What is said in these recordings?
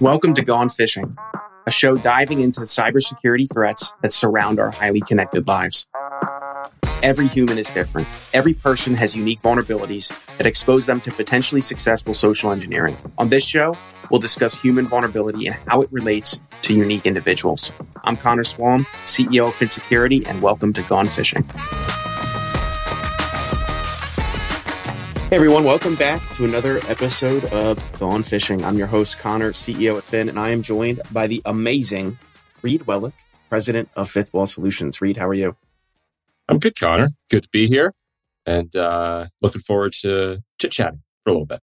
Welcome to Gone Phishing, a show diving into the cybersecurity threats that surround our highly connected lives. Every human is different. Every person has unique vulnerabilities that expose them to potentially successful social engineering. On this show, we'll discuss human vulnerability and how it relates to unique individuals. I'm Connor Swalm, CEO of Phin Security, and welcome to Gone Phishing. Hey everyone, welcome back to another episode of Gone Phishing. I'm your host, Connor, CEO at Phin, and I am joined by the amazing Reid Wellock, president of Fifth Wall Solutions. Reid, how are you? I'm good, Connor. Good to be here and uh, looking forward to chit chatting for a little bit.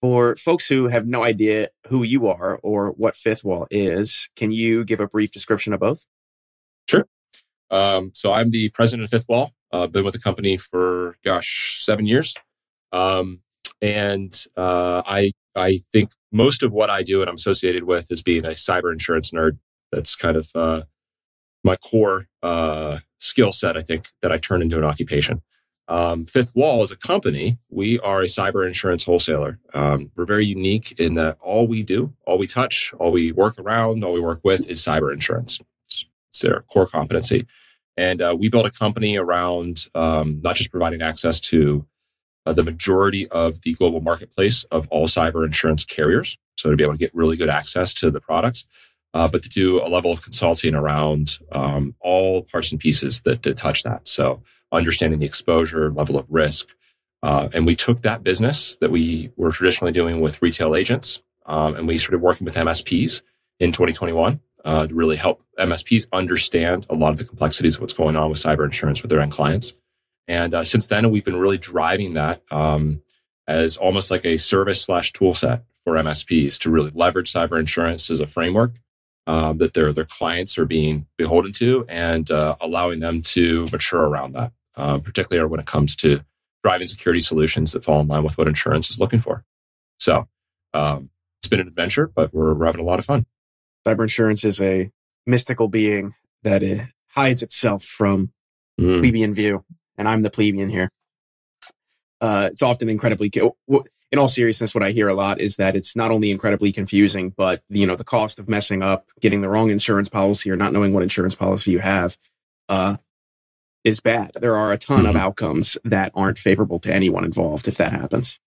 For folks who have no idea who you are or what Fifth Wall is, can you give a brief description of both? Sure. Um, so I'm the president of Fifth Wall. I've uh, been with the company for, gosh, seven years. Um, and uh, I I think most of what I do and I'm associated with is being a cyber insurance nerd. That's kind of uh, my core uh, skill set. I think that I turn into an occupation. Um, Fifth Wall is a company. We are a cyber insurance wholesaler. Um, we're very unique in that all we do, all we touch, all we work around, all we work with is cyber insurance. It's, their core competency. And uh, we built a company around um, not just providing access to the majority of the global marketplace of all cyber insurance carriers. So to be able to get really good access to the products, uh, but to do a level of consulting around um, all parts and pieces that, that touch that. So understanding the exposure, level of risk. Uh, and we took that business that we were traditionally doing with retail agents, um, and we started working with MSPs in 2021 uh, to really help MSPs understand a lot of the complexities of what's going on with cyber insurance with their end clients. And uh, since then, we've been really driving that um, as almost like a service slash tool set for MSPs to really leverage cyber insurance as a framework um, that their their clients are being beholden to, and uh, allowing them to mature around that, um, particularly when it comes to driving security solutions that fall in line with what insurance is looking for. So um, it's been an adventure, but we're, we're having a lot of fun. Cyber insurance is a mystical being that it hides itself from mm. plebeian view and I'm the plebeian here. Uh, it's often incredibly, in all seriousness, what I hear a lot is that it's not only incredibly confusing, but you know, the cost of messing up, getting the wrong insurance policy or not knowing what insurance policy you have, uh, is bad. There are a ton mm-hmm. of outcomes that aren't favorable to anyone involved if that happens.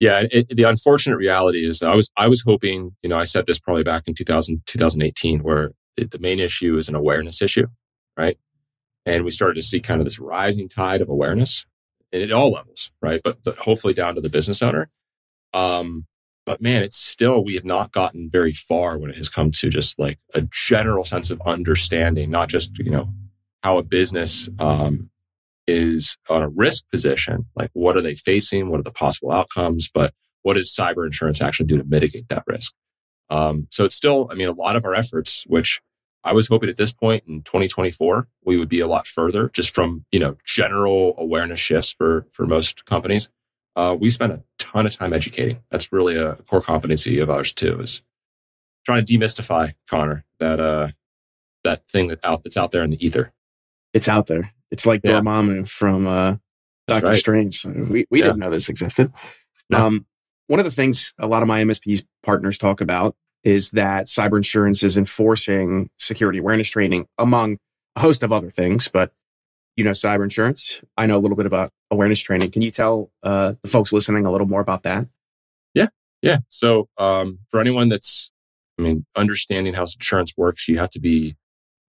Yeah, it, the unfortunate reality is I was I was hoping, you know, I said this probably back in 2000, 2018, where the main issue is an awareness issue, right? And we started to see kind of this rising tide of awareness at all levels, right? But, but hopefully down to the business owner. Um, but man, it's still, we have not gotten very far when it has come to just like a general sense of understanding, not just, you know, how a business, um, is on a risk position. Like what are they facing? What are the possible outcomes? But what does cyber insurance actually do to mitigate that risk? Um, so it's still, I mean, a lot of our efforts, which I was hoping at this point in 2024, we would be a lot further just from, you know, general awareness shifts for, for most companies. Uh, we spent a ton of time educating. That's really a core competency of ours too, is trying to demystify Connor that, uh, that thing that out, that's out there in the ether. It's out there. It's like yeah. Dormammu from, uh, Doctor right. Strange. We, we yeah. didn't know this existed. No. Um, one of the things a lot of my MSPs partners talk about is that cyber insurance is enforcing security awareness training among a host of other things, but you know, cyber insurance. I know a little bit about awareness training. Can you tell uh, the folks listening a little more about that? Yeah, yeah. So um, for anyone that's, I mean, understanding how insurance works, you have to be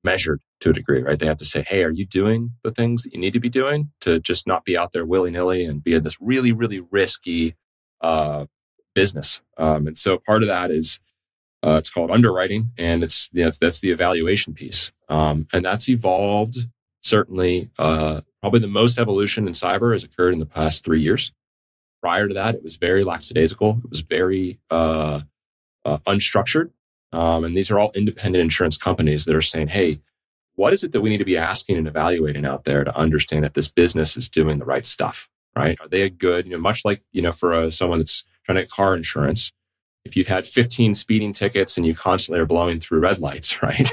measured to a degree, right? They have to say, "Hey, are you doing the things that you need to be doing to just not be out there willy nilly and be in this really, really risky uh, business?" Um, and so part of that is uh, it's called underwriting, and it's you know, that's the evaluation piece, um, and that's evolved certainly. Uh, probably the most evolution in cyber has occurred in the past three years. Prior to that, it was very lackadaisical. It was very uh, uh, unstructured, um, and these are all independent insurance companies that are saying, "Hey, what is it that we need to be asking and evaluating out there to understand if this business is doing the right stuff? Right? Are they a good? You know, much like you know, for uh, someone that's trying to get car insurance." If you've had 15 speeding tickets and you constantly are blowing through red lights, right?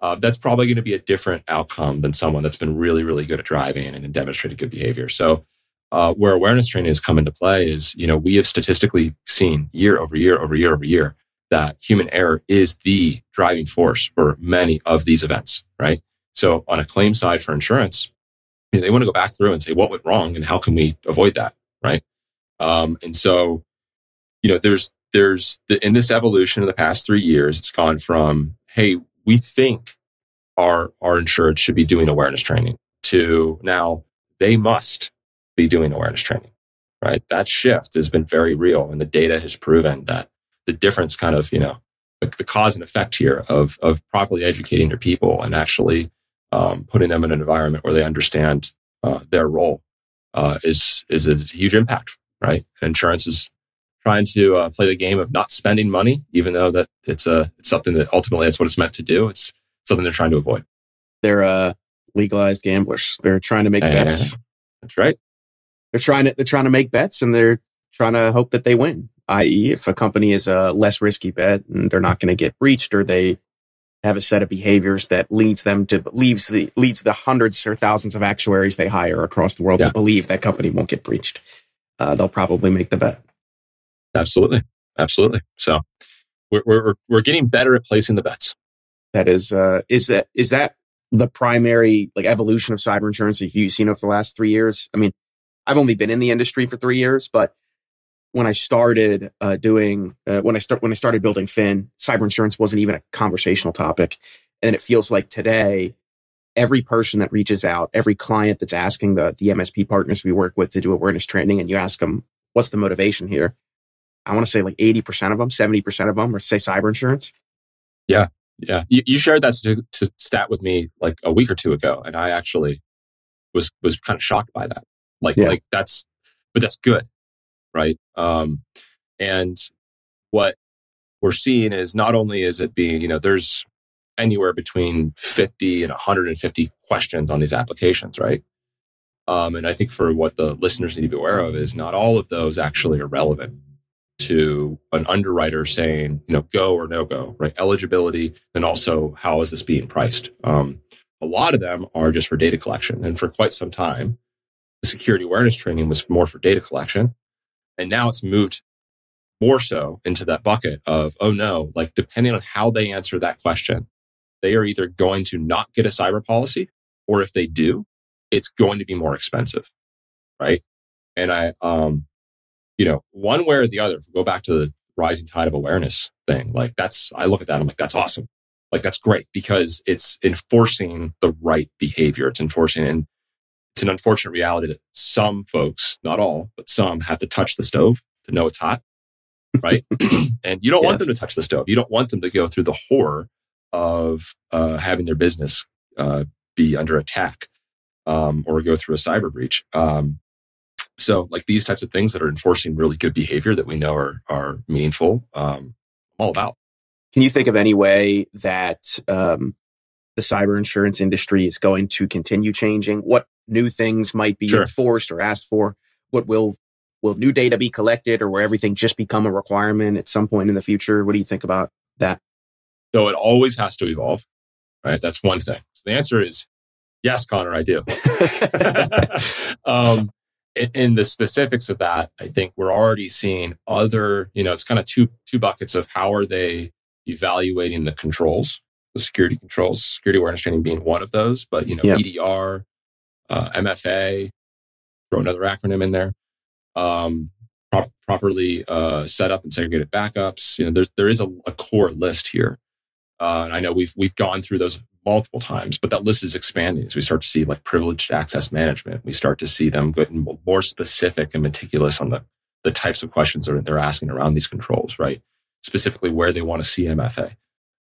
Uh, that's probably going to be a different outcome than someone that's been really, really good at driving and demonstrated good behavior. So, uh, where awareness training has come into play is, you know, we have statistically seen year over year over year over year that human error is the driving force for many of these events, right? So on a claim side for insurance, you know, they want to go back through and say what went wrong and how can we avoid that, right? Um, and so, you know, there's there's the, in this evolution of the past three years, it's gone from hey, we think our our insured should be doing awareness training to now they must be doing awareness training, right? That shift has been very real, and the data has proven that the difference, kind of, you know, the, the cause and effect here of of properly educating your people and actually um, putting them in an environment where they understand uh, their role uh, is is a huge impact, right? Insurance is trying to uh, play the game of not spending money, even though that it's a it's something that ultimately that's what it's meant to do. It's something they're trying to avoid. They're uh, legalized gamblers. They're trying to make bets. That's right. They're trying to they're trying to make bets, and they're trying to hope that they win. I.e., if a company is a less risky bet and they're not going to get breached, or they have a set of behaviors that leads them to leaves the leads the hundreds or thousands of actuaries they hire across the world yeah. to believe that company won't get breached. Uh, they'll probably make the bet. Absolutely, absolutely. So we're we're we're getting better at placing the bets. That is uh, is that is that the primary like evolution of cyber insurance that you've seen over the last three years? I mean, I've only been in the industry for three years, but when I started uh, doing uh, when I start when I started building Phin, cyber insurance wasn't even a conversational topic, and it feels like today every person that reaches out, every client that's asking the the MSP partners we work with to do awareness training, and you ask them what's the motivation here, I want to say like eighty percent of them, seventy percent of them, or say cyber insurance. Yeah, yeah. You, you shared that st- stat with me like a week or two ago, and I actually was was kind of shocked by that. Like, yeah. like that's, but that's good right? Um, and what we're seeing is not only is it being, you know, there's anywhere between 50 and 150 questions on these applications, right? Um, and I think for what the listeners need to be aware of is not all of those actually are relevant to an underwriter saying, you know, go or no go, right? Eligibility, and also how is this being priced? Um, a lot of them are just for data collection. And for quite some time, the security awareness training was more for data collection. And now it's moved more so into that bucket of, oh no, like depending on how they answer that question, they are either going to not get a cyber policy, or if they do, it's going to be more expensive. Right. And I, um, you know, one way or the other, go back to the rising tide of awareness thing, like that's, I look at that, I'm like, that's awesome. Like that's great because it's enforcing the right behavior. It's enforcing, and it's an unfortunate reality that some folks, not all, but some have to touch the stove to know it's hot. Right. and you don't yes. want them to touch the stove. You don't want them to go through the horror of uh, having their business uh, be under attack um, or go through a cyber breach. Um, so, like these types of things that are enforcing really good behavior that we know are are meaningful, um, all about. Can you think of any way that um, the cyber insurance industry is going to continue changing? What new things might be sure. enforced or asked for? What will will new data be collected or will everything just become a requirement at some point in the future? What do you think about that? So it always has to evolve, right? That's one thing. So the answer is yes, Connor, I do. um, in, the specifics of that, I think we're already seeing other, you know, it's kind of two two buckets of how are they evaluating the controls, the security controls, security awareness training being one of those, but you know, yep. EDR, uh, MFA, throw another acronym in there, um, pro- properly uh, set up and segregated backups. You know, there's there is a, a core list here, uh, and I know we've we've gone through those multiple times, but that list is expanding as we start to see like privileged access management. We start to see them getting more specific and meticulous on the the types of questions that they're asking around these controls, right? Specifically, where they want to see MFA.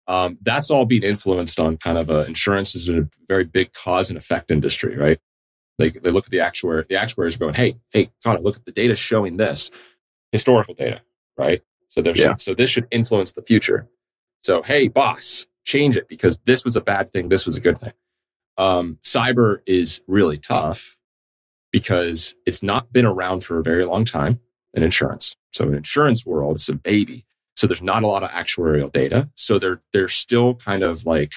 Um, that's all being influenced on kind of a insurance is a very big cause and effect industry, right? They, they look at the actuary, the actuaries are going, Hey, hey, Connor, look at the data showing this historical data, right? So there's, yeah. so this should influence the future. So, Hey, boss, change it because this was a bad thing. This was a good thing. Um, cyber is really tough because it's not been around for a very long time in insurance. So in insurance world, it's a baby. So there's not a lot of actuarial data. So they're, they're still kind of like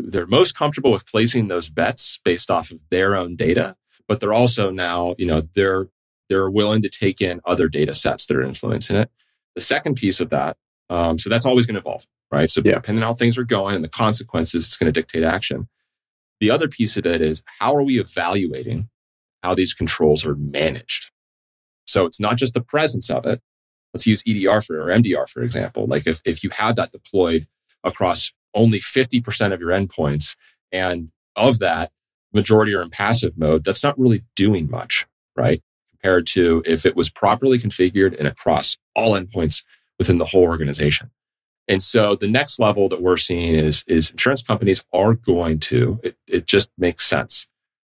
they're most comfortable with placing those bets based off of their own data, but they're also now, you know, they're they're willing to take in other data sets that are influencing it. The second piece of that Um, so that's always going to evolve, right? So yeah. depending on how things are going and the consequences, it's going to dictate action. The other piece of it is how are we evaluating how these controls are managed? So it's not just the presence of it. Let's use EDR for or MDR, for example. Like if, if you have that deployed across only 50% of your endpoints and of that, majority are in passive mode, that's not really doing much, right? Compared to if it was properly configured and across all endpoints within the whole organization. And so the next level that we're seeing is, is insurance companies are going to, it, it just makes sense,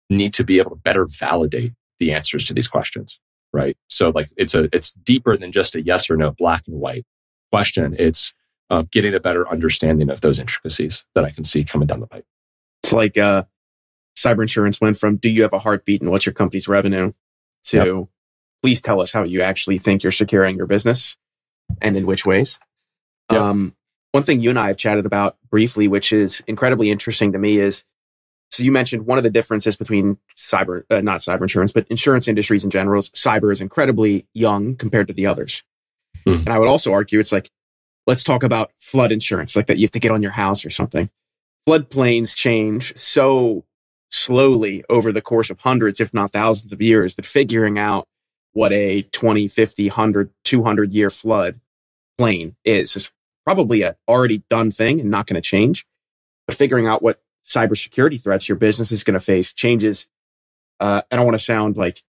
need to be able to better validate the answers to these questions, right? So like it's a, it's deeper than just a yes or no black and white question. It's uh, getting a better understanding of those intricacies that I can see coming down the pipe. It's like, uh, cyber insurance went from do you have a heartbeat and what's your company's revenue to yep. please tell us how you actually think you're securing your business and in which ways. Um, one thing you and I have chatted about briefly, which is incredibly interesting to me, is so you mentioned one of the differences between cyber, uh, not cyber insurance, but insurance industries in general is cyber is incredibly young compared to the others. Mm. And I would also argue it's like, let's talk about flood insurance, like that you have to get on your house or something. Floodplains change so slowly over the course of hundreds, if not thousands of years that figuring out what a 20, 50, 100, 200 year flood plain is is probably a already done thing and not going to change. But figuring out what cybersecurity threats your business is going to face changes. Uh, I don't want to sound like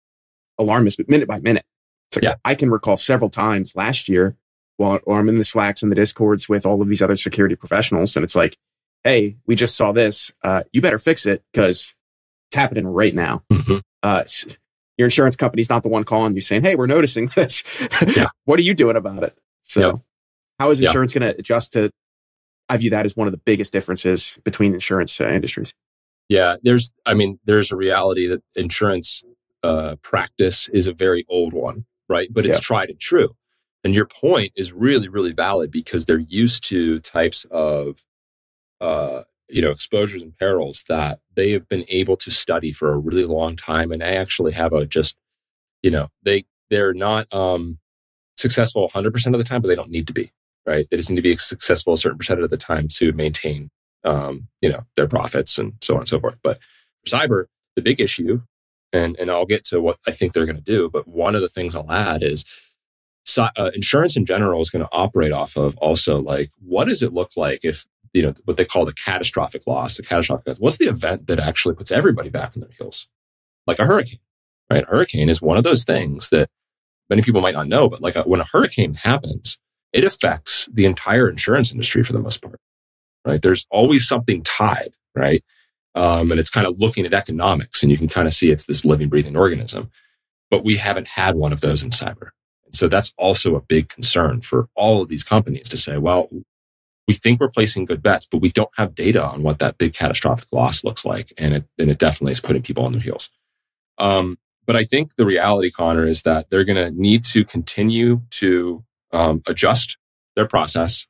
alarmist, but minute by minute. So yeah. I can recall several times last year while, I'm in the Slacks and the Discords with all of these other security professionals. And it's like, Hey, we just saw this. Uh, you better fix it because it's happening right now. Mm-hmm. Uh, your insurance company's not the one calling you saying, Hey, we're noticing this. Yeah. what are you doing about it? So yeah. How is insurance yeah. going to adjust to, I view that as one of the biggest differences between insurance uh, industries. Yeah. There's, I mean, there's a reality that insurance, uh, practice is a very old one, right? But it's yeah. tried and true. And your point is really, really valid because they're used to types of, uh, you know, exposures and perils that they have been able to study for a really long time. And they actually have a just, you know, they, they're not, um, successful 100% of the time, but they don't need to be, right? They just need to be successful a certain percentage of the time to maintain, um, you know, their profits and so on and so forth. But for cyber, the big issue, and, and I'll get to what I think they're going to do, but one of the things I'll add is uh, insurance in general is going to operate off of also like, what does it look like if you know, what they call the catastrophic loss, the catastrophic, what's the event that actually puts everybody back on their heels? Like a hurricane, right? A hurricane is one of those things that many people might not know, but like a, when a hurricane happens, it affects the entire insurance industry for the most part, right? There's always something tied, right? Um, and it's kind of looking at economics and you can kind of see it's this living, breathing organism, but we haven't had one of those in cyber. And so that's also a big concern for all of these companies to say, well, we think we're placing good bets, but we don't have data on what that big catastrophic loss looks like. And it, and it definitely is putting people on their heels. Um, but I think the reality, Connor, is that they're going to need to continue to um, adjust their process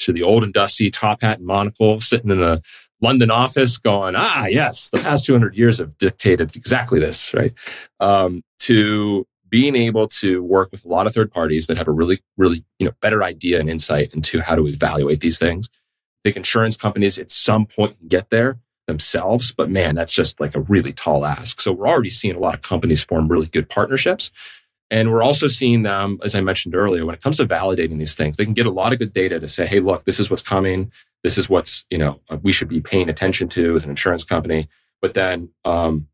to the old and dusty top hat and monocle sitting in the London office going, ah, yes, the past 200 years have dictated exactly this, right? Um, to being able to work with a lot of third parties that have a really, really, you know, better idea and insight into how to evaluate these things. I think insurance companies at some point can get there themselves, but man, that's just like a really tall ask. So we're already seeing a lot of companies form really good partnerships. And we're also seeing them, as I mentioned earlier, when it comes to validating these things, they can get a lot of good data to say, Hey, look, this is what's coming. This is what's, you know, we should be paying attention to as an insurance company. But then, um,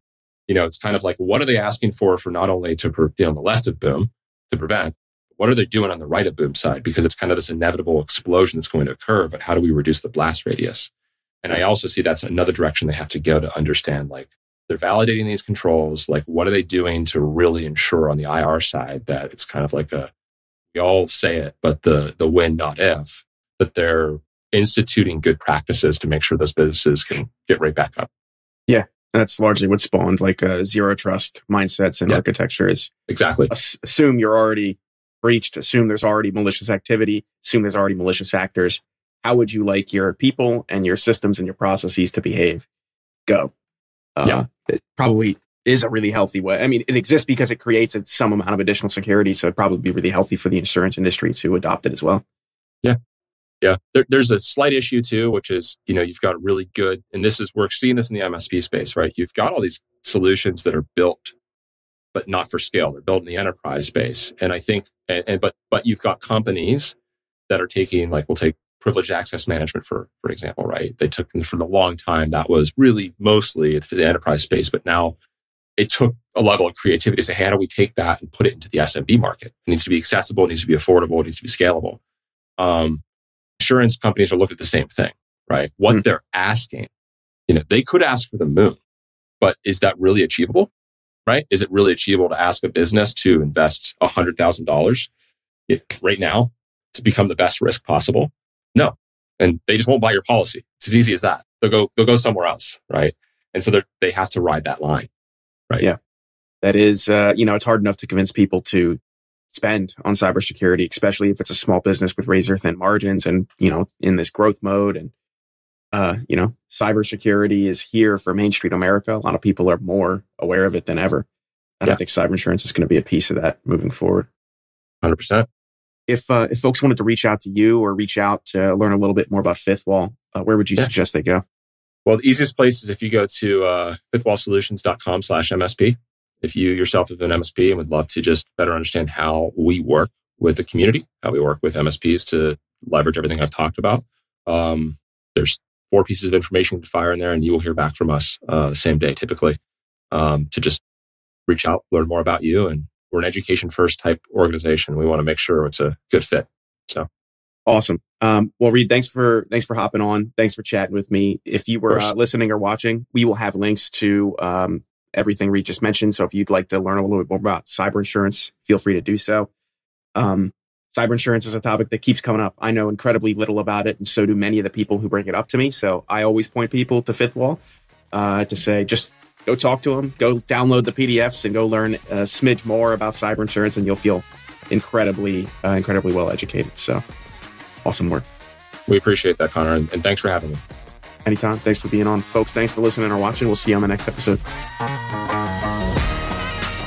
you know, it's kind of like, what are they asking for for not only to, know, on the left of boom to prevent, what are they doing on the right of boom side? Because it's kind of this inevitable explosion that's going to occur, but how do we reduce the blast radius? And I also see that's another direction they have to go to understand, like, they're validating these controls. Like, what are they doing to really ensure on the IR side that it's kind of like a, we all say it, but the, the when, not if, that they're instituting good practices to make sure those businesses can get right back up. Yeah that's largely what spawned like a zero trust mindsets and yeah. architectures. Exactly. assume you're already breached. Assume there's already malicious activity. Assume there's already malicious actors. How would you like your people and your systems and your processes to behave? Go. Uh, yeah. It probably is a really healthy way. I mean, it exists because it creates some amount of additional security. So it'd probably be really healthy for the insurance industry to adopt it as well. Yeah. Yeah. There, there's a slight issue too, which is, you know, you've got really good, and this is, we're seeing this in the MSP space, right? You've got all these solutions that are built, but not for scale. They're built in the enterprise space. And I think, and, and but, but you've got companies that are taking, like, we'll take privileged access management, for, for example, right? They took for the long time. That was really mostly for the enterprise space, but now it took a level of creativity to say, hey, how do we take that and put it into the SMB market? It needs to be accessible, it needs to be affordable, it needs to be scalable. Um, insurance companies are looking at the same thing, right? What mm-hmm. they're asking, you know, they could ask for the moon, but is that really achievable? Right? Is it really achievable to ask a business to invest $100,000 right now to become the best risk possible? No. And they just won't buy your policy. It's as easy as that. They'll go, they'll go somewhere else. Right. And so they have to ride that line. Right. Yeah. That is, uh, you know, it's hard enough to convince people to spend on cybersecurity, especially if it's a small business with razor thin margins and, you know, in this growth mode. And, uh, you know, cybersecurity is here for Main Street America. A lot of people are more aware of it than ever. And yeah. I think cyber insurance is going to be a piece of that moving forward. 100%. If, uh, if folks wanted to reach out to you or reach out to learn a little bit more about Fifth Wall, uh, where would you yeah. suggest they go? Well, the easiest place is if you go to uh, fifthwallsolutions.com slash MSP. If you yourself have an MSP and would love to just better understand how we work with the community, how we work with MSPs to leverage everything I've talked about, um, there's four pieces of information to fire in there, and you will hear back from us uh, the same day typically um, to just reach out, learn more about you. And we're an education first type organization. We want to make sure it's a good fit. So Awesome. Um, well, Reid, thanks for thanks for hopping on. Thanks for chatting with me. If you were uh, listening or watching, we will have links to um, everything Reid just mentioned. So if you'd like to learn a little bit more about cyber insurance, feel free to do so. Um, cyber insurance is a topic that keeps coming up. I know incredibly little about it, and so do many of the people who bring it up to me. So I always point people to Fifth Wall uh, to say, just go talk to them, go download the PDFs, and go learn a smidge more about cyber insurance, and you'll feel incredibly, uh, incredibly well educated. So awesome work. We appreciate that, Connor, and, and thanks for having me. Anytime. Thanks for being on. Folks, thanks for listening or watching. We'll see you on the next episode.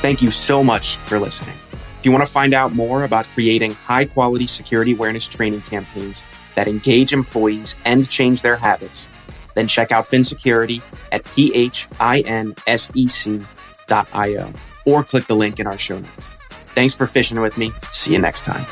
Thank you so much for listening. If you want to find out more about creating high quality security awareness training campaigns that engage employees and change their habits, then check out Phin Security at phinsec.io or click the link in our show notes. Thanks for fishing with me. See you next time.